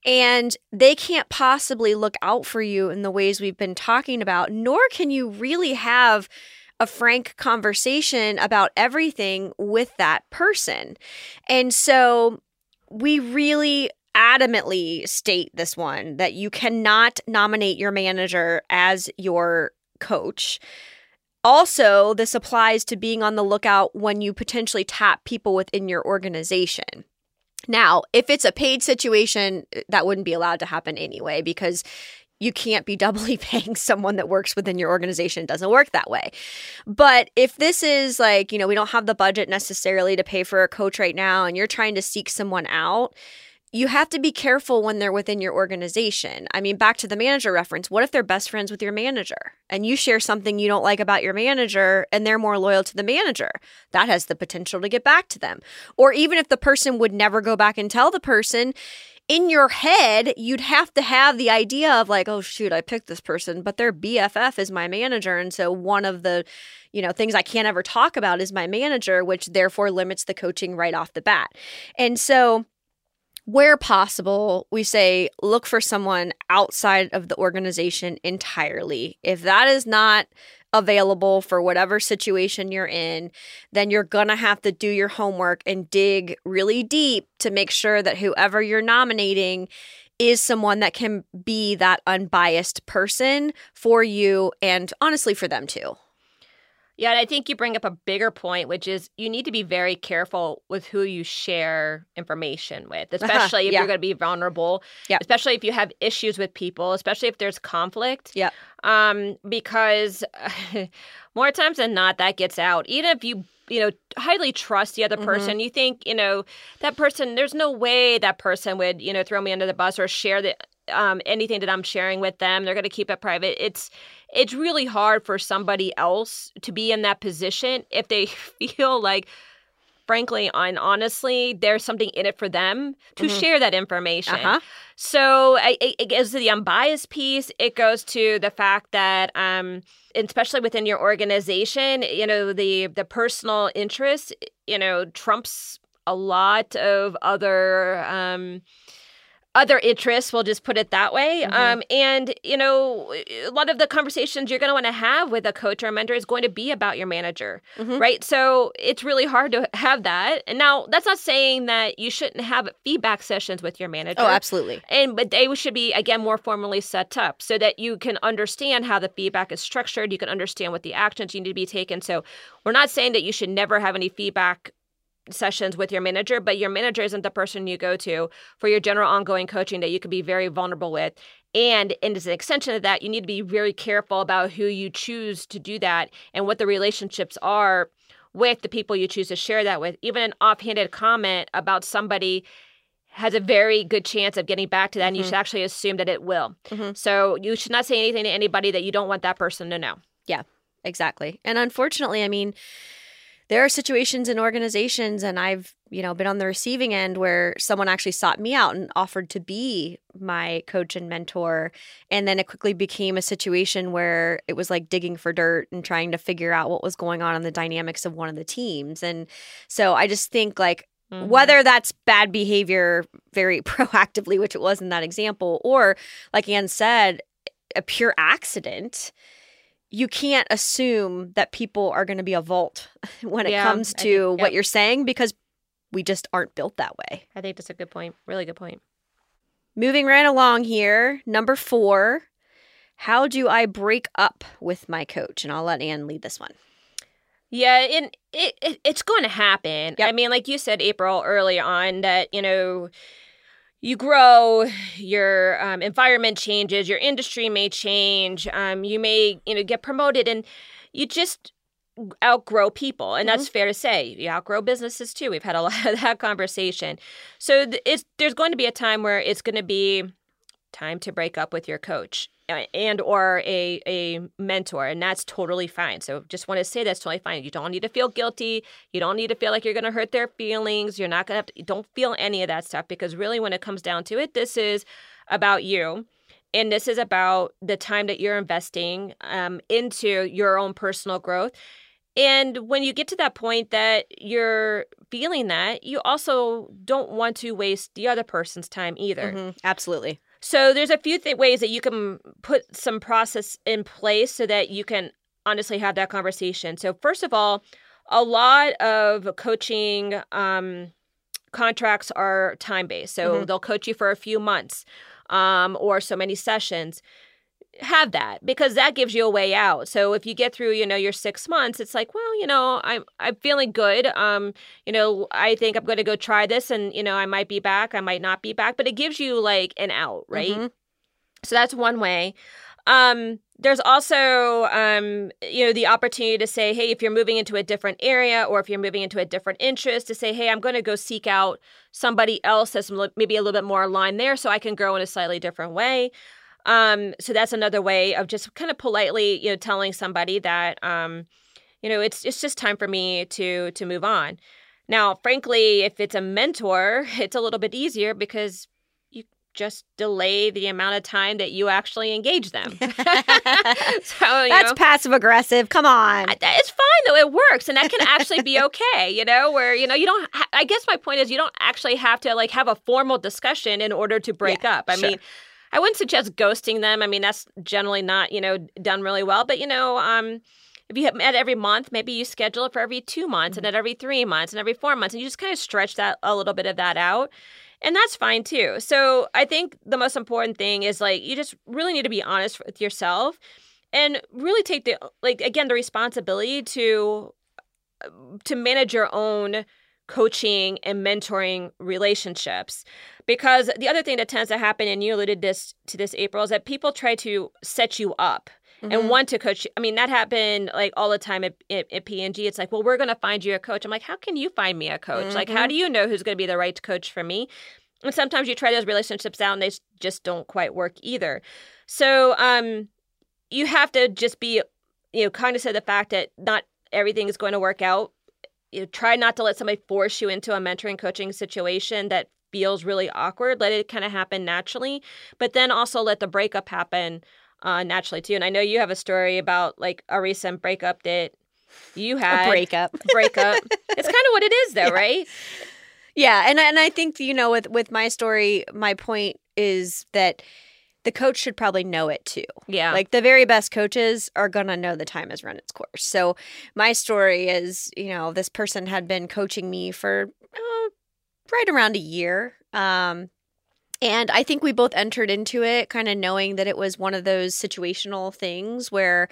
And they can't possibly look out for you in the ways we've been talking about, nor can you really have a frank conversation about everything with that person. And so we really adamantly state this one that you cannot nominate your manager as your coach. Also, this applies to being on the lookout when you potentially tap people within your organization. Now, if it's a paid situation, uh, that wouldn't be allowed to happen anyway because you can't be [laughs] doubly paying someone that works within your organization. It doesn't work that way. But if this is like, you know, we don't have the budget necessarily to pay for a coach right now and you're trying to seek someone out, you have to be careful when they're within your organization. I mean, back to the manager reference, what if they're best friends with your manager and you share something you don't like about your manager and they're more loyal to the manager? That has the potential to get back to them. Or even if the person would never go back and tell the person, in your head, you'd have to have the idea of like, oh shoot, I picked this person, but their BFF is my manager. And so one of the, you know, things I can't ever talk about is my manager, which therefore limits the coaching right off the bat. And so where possible, we say look for someone outside of the organization entirely. If that is not available for whatever situation you're in, then you're going to have to do your homework and dig really deep to make sure that whoever you're nominating is someone that can be that unbiased person for you and honestly for them too. Yeah, and I think you bring up a bigger point, which is you need to be very careful with who you share information with, [laughs] especially if yeah. you're going to be vulnerable. Yeah. Especially if you have issues with people, especially if there's conflict. Yeah. Um, because [laughs] more times than not, that gets out. Even if you you know highly trust the other person mm-hmm. you think you know that person there's no way that person would you know throw me under the bus or share the um, anything that i'm sharing with them they're going to keep it private it's it's really hard for somebody else to be in that position if they [laughs] feel like frankly and honestly there's something in it for them to mm-hmm. share that information uh-huh. so I, it goes to the unbiased piece it goes to the fact that um, especially within your organization you know the the personal interest you know trumps a lot of other um, other interests we'll just put it that way. Mm-hmm. um, and you know a lot of the conversations you're going to want to have with a coach or a mentor is going to be about your manager mm-hmm. right? So it's really hard to have that. And now that's not saying that you shouldn't have feedback sessions with your manager. Oh absolutely. And but they should be again more formally set up so that you can understand how the feedback is structured. You can understand what the actions you need to be taken. So we're not saying that you should never have any feedback sessions with your manager, but your manager isn't the person you go to for your general ongoing coaching that you can be very vulnerable with. And, and as an extension of that, you need to be very careful about who you choose to do that and what the relationships are with the people you choose to share that with. Even an offhanded comment about somebody has a very good chance of getting back to that, mm-hmm. and you mm-hmm. should actually assume that it will. Mm-hmm. So you should not say anything to anybody that you don't want that person to know. Yeah, exactly. And unfortunately, I mean, there are situations in organizations and I've, you know, been on the receiving end where someone actually sought me out and offered to be my coach and mentor and then it quickly became a situation where it was like digging for dirt and trying to figure out what was going on in the dynamics of one of the teams. And so I just think like Mm-hmm. Whether that's bad behavior very [laughs] proactively, which it was in that example, or like Anne said, a pure accident, you can't assume that people are going to be a vault [laughs] when it yeah, comes to think, yep. what you're saying because we just aren't built that way. I think that's a good point. Really good point. Moving right along here, number four. How do I break up with my coach? And I'll let Anne lead this one. Yeah, and it, it it's going to happen. Yep. I mean, like you said, April, early on, that you know, you grow, your um, environment changes, your industry may change, um, you may you know get promoted, and you just outgrow people, and that's fair to say. You outgrow businesses too. We've had a [laughs] lot of that conversation. So th- it's there's going to be a time where it's going to be time to break up with your coach and or a a mentor and that's totally fine. So just want to say that's totally fine. You don't need to feel guilty. You don't need to feel like you're going to hurt their feelings. You're not going to to don't feel any of that stuff because really when it comes down to it this is about you and this is about the time that you're investing um, into your own personal growth. And when you get to that point that you're feeling that you also don't want to waste the other person's time either. Mhm, Absolutely. So there's a few th- ways that you can put some process in place so that you can honestly have that conversation. So first of all, a lot of coaching um, contracts are time based. So Mhm. they'll coach you for a few months um, or so many sessions. Have that because that gives you a way out. So if you get through, you know, your six months, it's like, well, you know, I'm I'm feeling good. Um, you know, I think I'm going to go try this, and you know, I might be back, I might not be back, but it gives you like an out, right? Mhm. So that's one way. Um, there's also, um, you know, the opportunity to say, hey, if you're moving into a different area or if you're moving into a different interest, to say, hey, I'm going to go seek out somebody else that's maybe a little bit more aligned there so I can grow in a slightly different way. Um, so that's another way of just kind of politely, you know, telling somebody that, um, you know, it's it's just time for me to to move on. Now, frankly, if it's a mentor, [laughs] it's a little bit easier because you just delay the amount of time that you actually engage them. [laughs] so, That's passive aggressive. Come on. It's fine though. It works, and that can actually be okay. You know, where you know you don't. Ha- I guess my point is you don't actually have to like have a formal discussion in order to break Yeah, up. I sure. mean. I wouldn't suggest ghosting them. I mean, that's generally not, you know, done really well. But, you know, um, if you have met every month, maybe you schedule it for every two months and then every three months and every four months, and you just kind of stretch that a little bit of that out. And that's fine too. So I think the most important thing is like you just really need to be honest with yourself and really take the like again the responsibility to to manage your own coaching and mentoring relationships because the other thing that tends to happen and you alluded this to this april is that people try to set you up Mhm. and want to coach you. i mean that happened like all the time at, at, at p&g it's like well we're going to find you a coach i'm like how can you find me a coach like how Mhm. do you know who's going to be the right coach for me and sometimes you try those relationships out and they just don't quite work either so um you have to just be you know cognizant of say the fact that not everything is going to work out you know, try not to let somebody force you into a mentoring coaching situation that feels really awkward let it kind of happen naturally but then also let the breakup happen uh, naturally too and i know you have a story about like a recent breakup that you had a breakup. breakup [laughs] it's kind of what it is though Yeah. right Yeah, and and I think you know with with my story, my point is that the coach should probably know it too. yeah Like the very best coaches are gonna know the time has run its course. So my story is, you know, this person had been coaching me for uh, right around a year. Um, and I think we both entered into it kind of knowing that it was one of those situational things where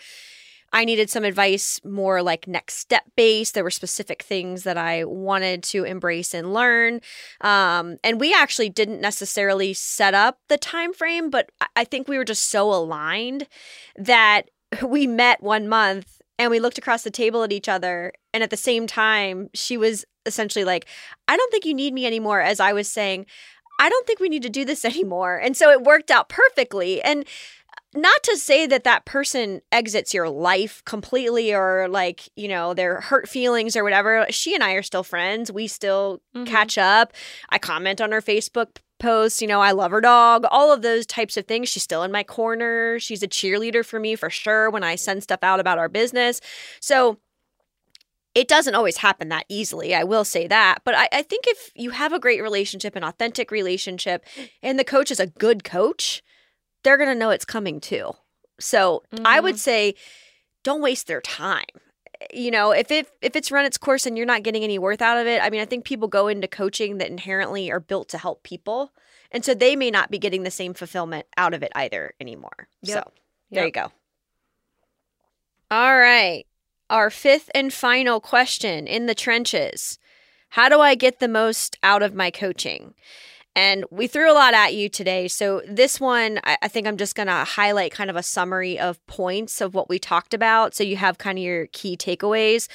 I needed some advice more like next step based. There were specific things that I wanted to embrace and learn. Um, and we actually didn't necessarily set up the time frame, but I- I think we were just so aligned that [laughs] we met one month and we looked across the table at each other. And at the same time, she was essentially like, I don't think you need me anymore. As I was saying, I don't think we need to do this [laughs] anymore. And so it worked out perfectly. And not to say that that person exits your life completely or like, you know, their hurt feelings or whatever. She and I are still friends. We still Mhm. catch up. I comment on her Facebook posts, you know, I love her dog, all of those types of things. She's still in my corner. She's a cheerleader for me for sure when I send stuff out about our business. So it doesn't always happen that easily. I will say that. But I, I think if you have a great relationship, an authentic relationship, and the coach is a good coach, they're going to know it's coming too. So I would mm-hmm. say don't waste their time. You know, if it if it's run its course and you're not getting any worth out of it, I mean, I think people go into coaching that inherently are built to help people. And so they may not be getting the same fulfillment out of it either anymore. Yep. So there Yep. you go. All right. Our fifth and final question in the trenches How do I get the most out of my coaching? And we threw a lot at you today. So, this one, I, I think I'm just going to highlight kind of a summary of points of what we talked about. So, you have kind of your key takeaways.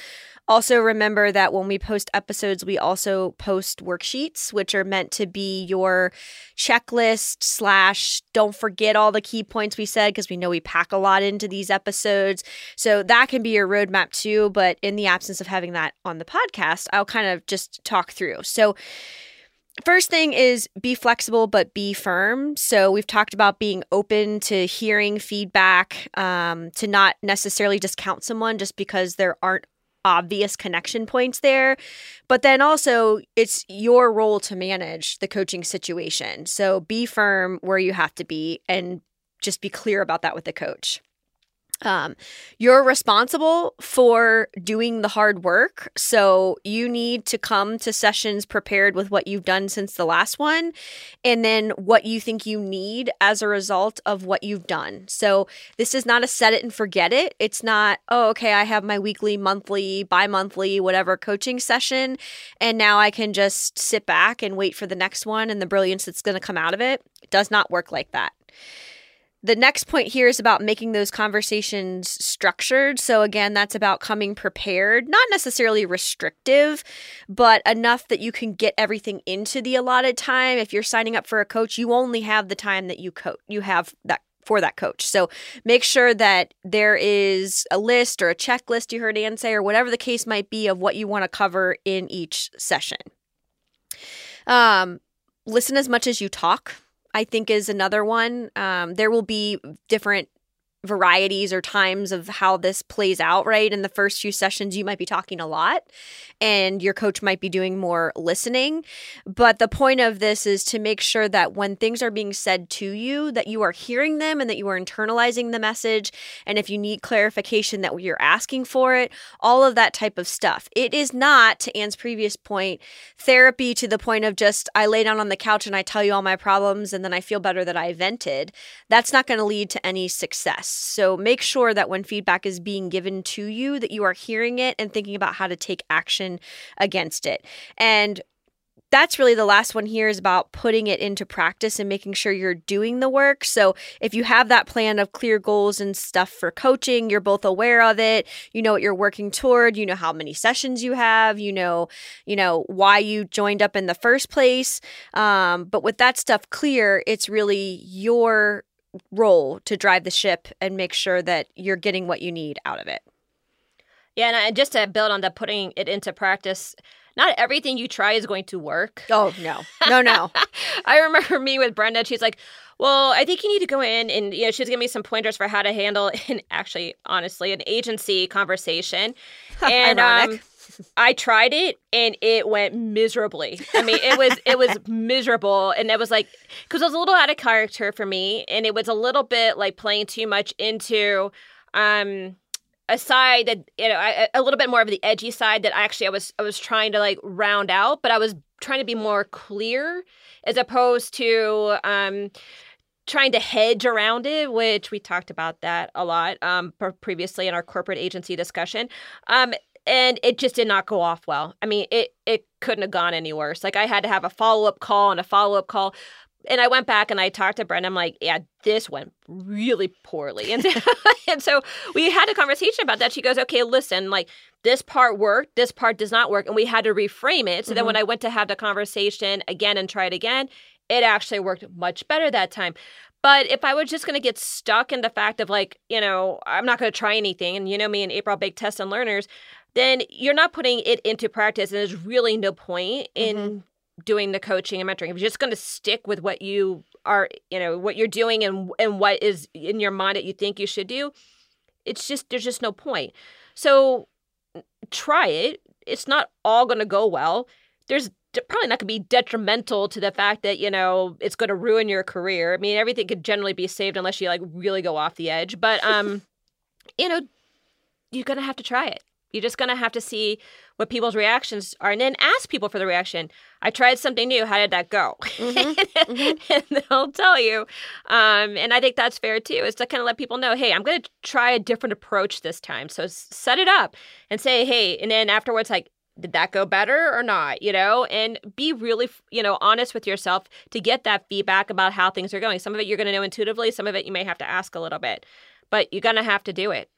Also, remember that when we post episodes, we also post worksheets, which are meant to be your checklist slash don't forget all the key points we said because we know we pack a lot into these episodes. So that can be your roadmap too. But in the absence of having that on the podcast, I'll kind of just talk through. So, First thing is be flexible but be firm. So we've talked about being open to hearing feedback, um, to not necessarily discount someone just because there aren't obvious connection points there. But then also, it's your role to manage the coaching situation. So be firm where you have to be and just be clear about that with the coach. Um, you're responsible for doing the hard work. So you need to come to sessions prepared with what you've done since the last one and then what you think you need as a result of what you've done. So this is not a set it and forget it. It's not, oh, okay, I have my weekly, monthly, bi monthly, whatever coaching session. And now I can just sit back and wait for the next one and the brilliance that's going to come out of it. It does not work like that. The next point here is about making those conversations structured. So, again, that's about coming prepared, not necessarily restrictive, but enough that you can get everything into the allotted time. If you're signing up for a coach, you only have the time that you coach, you have that for that coach. So make sure that there is a list or a checklist you heard Anne say, or whatever the case might be of what you want to cover in each session. Um, listen as much as you talk. I think is another one. Um, there will be different varieties or times of how this plays out, right? In the first few sessions, you might be talking a lot and your coach might be doing more listening. But the point of this is to make sure that when things are being said to you, that you are hearing them and that you are internalizing the message. And if you need clarification, that you're asking for it, all of that type of stuff. It is not, to Anne's previous point, therapy to the point of just I lay down on the couch and I tell you all my problems and then I feel better that I vented. That's not going to lead to any success. So make sure that when feedback is being given to you that you are hearing it and thinking about how to take action against it. And that's really the last one here is about putting it into practice and making sure you're doing the work. So if you have that plan of clear goals and stuff for coaching, you're both aware of it, you know what you're working toward, you know how many sessions you have, you know, you know why you joined up in the first place. Um, but with that stuff clear, it's really your role to drive the ship and make sure that you're getting what you need out of it. Yeah, and I- just to build on that, putting it into practice, not everything you try is going to work. Oh, no. No, no. [laughs] I remember me with Brenda. She's like, "Well, I think you need to go in and you know she's giving me some pointers for how to handle, [laughs] and actually, honestly, an agency conversation." [laughs] And Ironic. um, I tried it and it went miserably. I mean, it was it was miserable, and it was like because it was a little out of character for me, and it was a little bit like playing too much into um a side that you know I, a little bit more of the edgy side that actually I was I was trying to like round out, but I was trying to be more clear as opposed to um trying to hedge around it, which we talked about that a lot um previously in our corporate agency discussion. Um and it just did not go off well. I mean, it it couldn't have gone any worse. Like I had to have a follow up call and a follow up call. And I went back and I talked to Brenda. I'm like, yeah, this went really poorly. And, [laughs] [laughs] and so we had a conversation about that. She goes, okay, listen, like this part worked, this part does not work. And we had to reframe it. So then when mm-hmm. I went to have the conversation again and try it again, it actually worked much better that time. But if I was just going to get stuck in the fact of like, you know, I'm not going to try anything, and you know me and April big test and learners, then you're not putting it into practice, and there's really no point in doing the coaching and mentoring. If you're just going to stick with what you are, you know, what you're doing and and what is in your mind that you think you should do, it's just there's just no point. So try it. It's not all going to go well. There's probably not going to be detrimental to the fact that you know it's going to ruin your career. I mean, everything could generally be saved unless you like really go off the edge. But um, [laughs] you know, you're going to have to try it. You're just going to have to see what people's reactions are and then ask people for the reaction. I tried something new. How did that go? Mm-hmm. [laughs] mm-hmm. [laughs] and they'll tell you. Um, and I think that's fair too, is to kind of let people know, hey, I'm going to try a different approach this time. So set it up and say, hey, and then afterwards, like, did that go better or not you know and be really you know honest with yourself to get that feedback about how things are going some of it you're going to know intuitively some of it you may have to ask a little bit but you're going to have to do it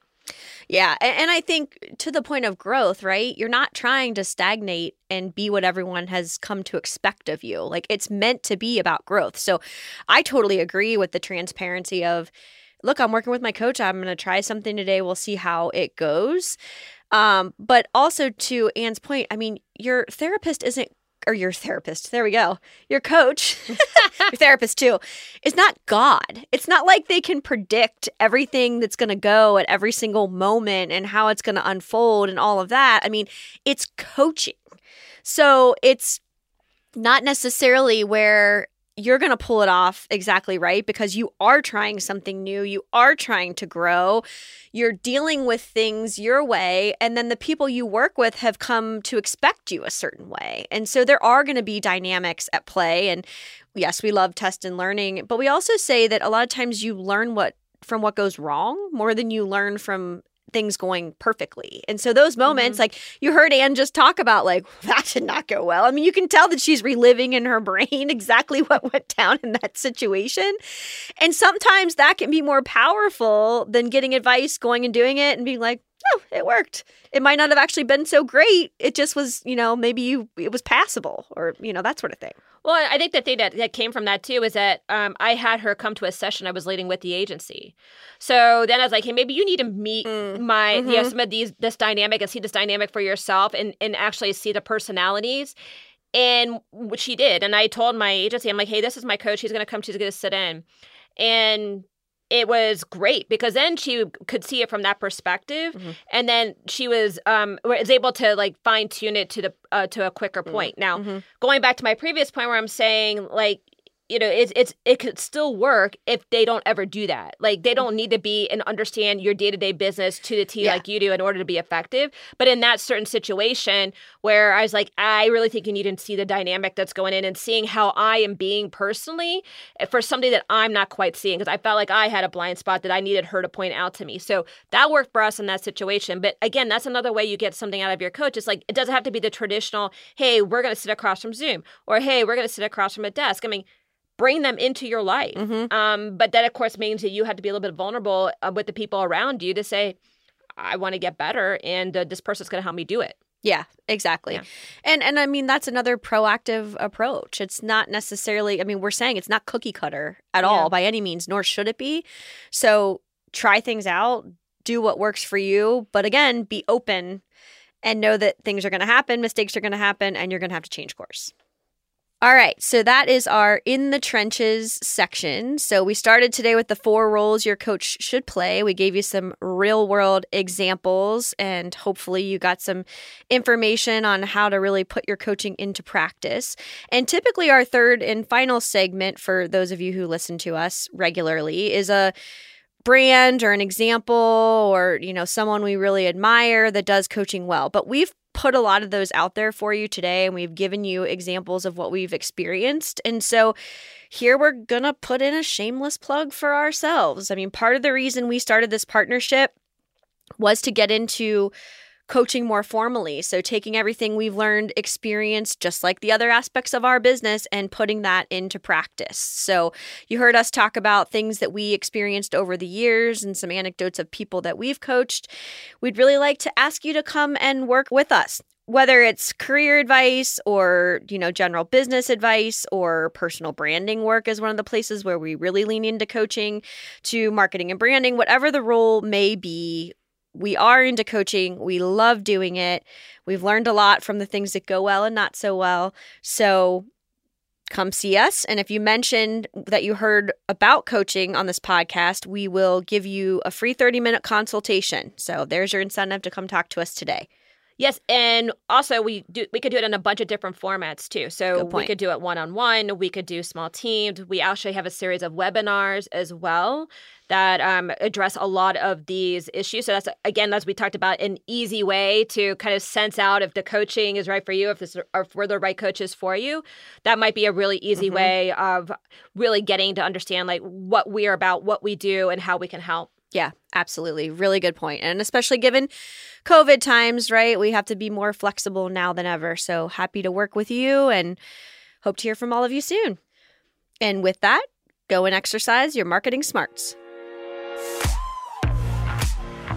yeah. And I think to the point of growth, right? You're not trying to stagnate and be what everyone has come to expect of you. Like it's meant to be about growth. So I totally agree with the transparency of, look, I'm working with my coach. I'm going to try something today. We'll see how it goes. Um, but also to Anne's point, I mean, your therapist isn't or your therapist, there we go, your coach, [laughs] your therapist too, is not God. It's not like they can predict everything that's going to go at every single moment and how it's going to unfold and all of that. I mean, it's coaching. So it's not necessarily where you're going to pull it off exactly right because you are trying something new. You are trying to grow. You're dealing with things your way. And then the people you work with have come to expect you a certain way. And so there are going to be dynamics at play. And yes, we love test and learning, but we also say that a lot of times you learn what from what goes wrong more than you learn from things going perfectly. And so those moments, mm-hmm. like you heard Anne just talk about, like, [laughs] that did not go well. I mean, you can tell that she's reliving in her [laughs] brain exactly what went down in that situation. And sometimes that can be more powerful than getting advice, going and doing it and being like, oh, it worked. It might not have actually been so great. It just was, you know, maybe you it was passable or, you know, that sort of thing. Well, I think the thing that, that came from that too is that um, I had her come to a session I was leading with the agency. So then I was like, hey, maybe you need to meet mm. my mm-hmm. you know, some of these this dynamic and see this dynamic for yourself and, and actually see the personalities. And what she did. And I told my agency, I'm like, hey, this is my coach. He's gonna come, she's gonna sit in. And it was great because then she could see it from that perspective mm-hmm. and then she was um was able to like fine tune it to the uh, to a quicker mm-hmm. point now mm-hmm. going back to my previous point where i'm saying like you know it's it's it could still work if they don't ever do that. Like they don't need to be and understand your day-to-day business to the t yeah. like you do in order to be effective. But in that certain situation where i was like i really think you need to see the dynamic that's going in and seeing how i am being personally eh, for something that i'm not quite seeing because i felt like i had a blind spot that i needed her to point out to me. So that worked for us in that situation. But again that's another way you get something out of your coach. It's like it doesn't have to be the traditional hey we're going to sit across from zoom or hey we're going to sit across from a desk. I mean bring them into your life. Mm-hmm. Um, but that, of course, means that you have to be a little bit vulnerable uh, with the people around you to say, I want to get better, and uh, this person's going to help me do it. Yeah, exactly. Yeah. And and I mean that's another proactive approach. It's not necessarily I mean we're saying it's not cookie cutter at yeah. all by any means nor should it be. So try things out, do what works for you, but again, be open and know that things are going to happen, mistakes are going to happen and you're going to have to change course. All right, so that is our in the trenches section. So we started today with the four roles your coach should play. We gave you some real world examples, and hopefully, you got some information on how to really put your coaching into practice. And typically, our third and final segment for those of you who listen to us regularly is a brand or an example or you know someone we really admire that does coaching well but we've put a lot of those out there for you today and we've given you examples of what we've experienced. And so here we're going to put in a shameless plug for ourselves. I mean, part of the reason we started this partnership was to get into coaching more formally. So, taking everything we've learned, experienced, just like the other aspects of our business, and putting that into practice. So, you heard us talk about things that we experienced over the years and some anecdotes of people that we've coached. We'd really like to ask you to come and work with us whether it's career advice or you know general business advice or personal branding work is one of the places where we really lean into coaching to marketing and branding whatever the role may be we are into coaching. We love doing it. We've learned a lot from the things that go well and not so well. So come see us. And if you mentioned that you heard about coaching on this podcast, we will give you a free 30 minute consultation. So there's your incentive to come talk to us today. Yes, and also we do we could do it in a bunch of different formats too. So we could do it one on one. We could do small teams. We actually have a series of webinars as well that um, address a lot of these issues. So that's again, as we talked about, an easy way to kind of sense out if the coaching is right for you, if this or if we're the right coaches for you. That might be a really easy Mhm. way of really getting to understand like what we are about, what we do, and how we can help. Yeah, absolutely. Really good point. And especially given COVID times, right? We have to be more flexible now than ever. So happy to work with you and hope to hear from all of you soon. And with that, go and exercise your marketing smarts.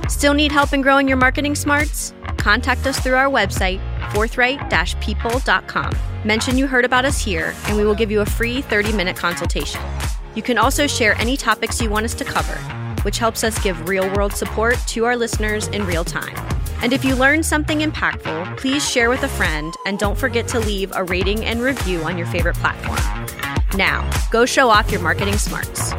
Still need help in growing your marketing smarts? Contact us through our website, forthright-people.com. Mention you heard about us here, and we will give you a free 30-minute consultation. You can also share any topics you want us to cover, which helps us give real-world support to our listeners in real time. And if you learned something impactful, please share with a friend and don't forget to leave a rating and review on your favorite platform. Now, go show off your marketing smarts.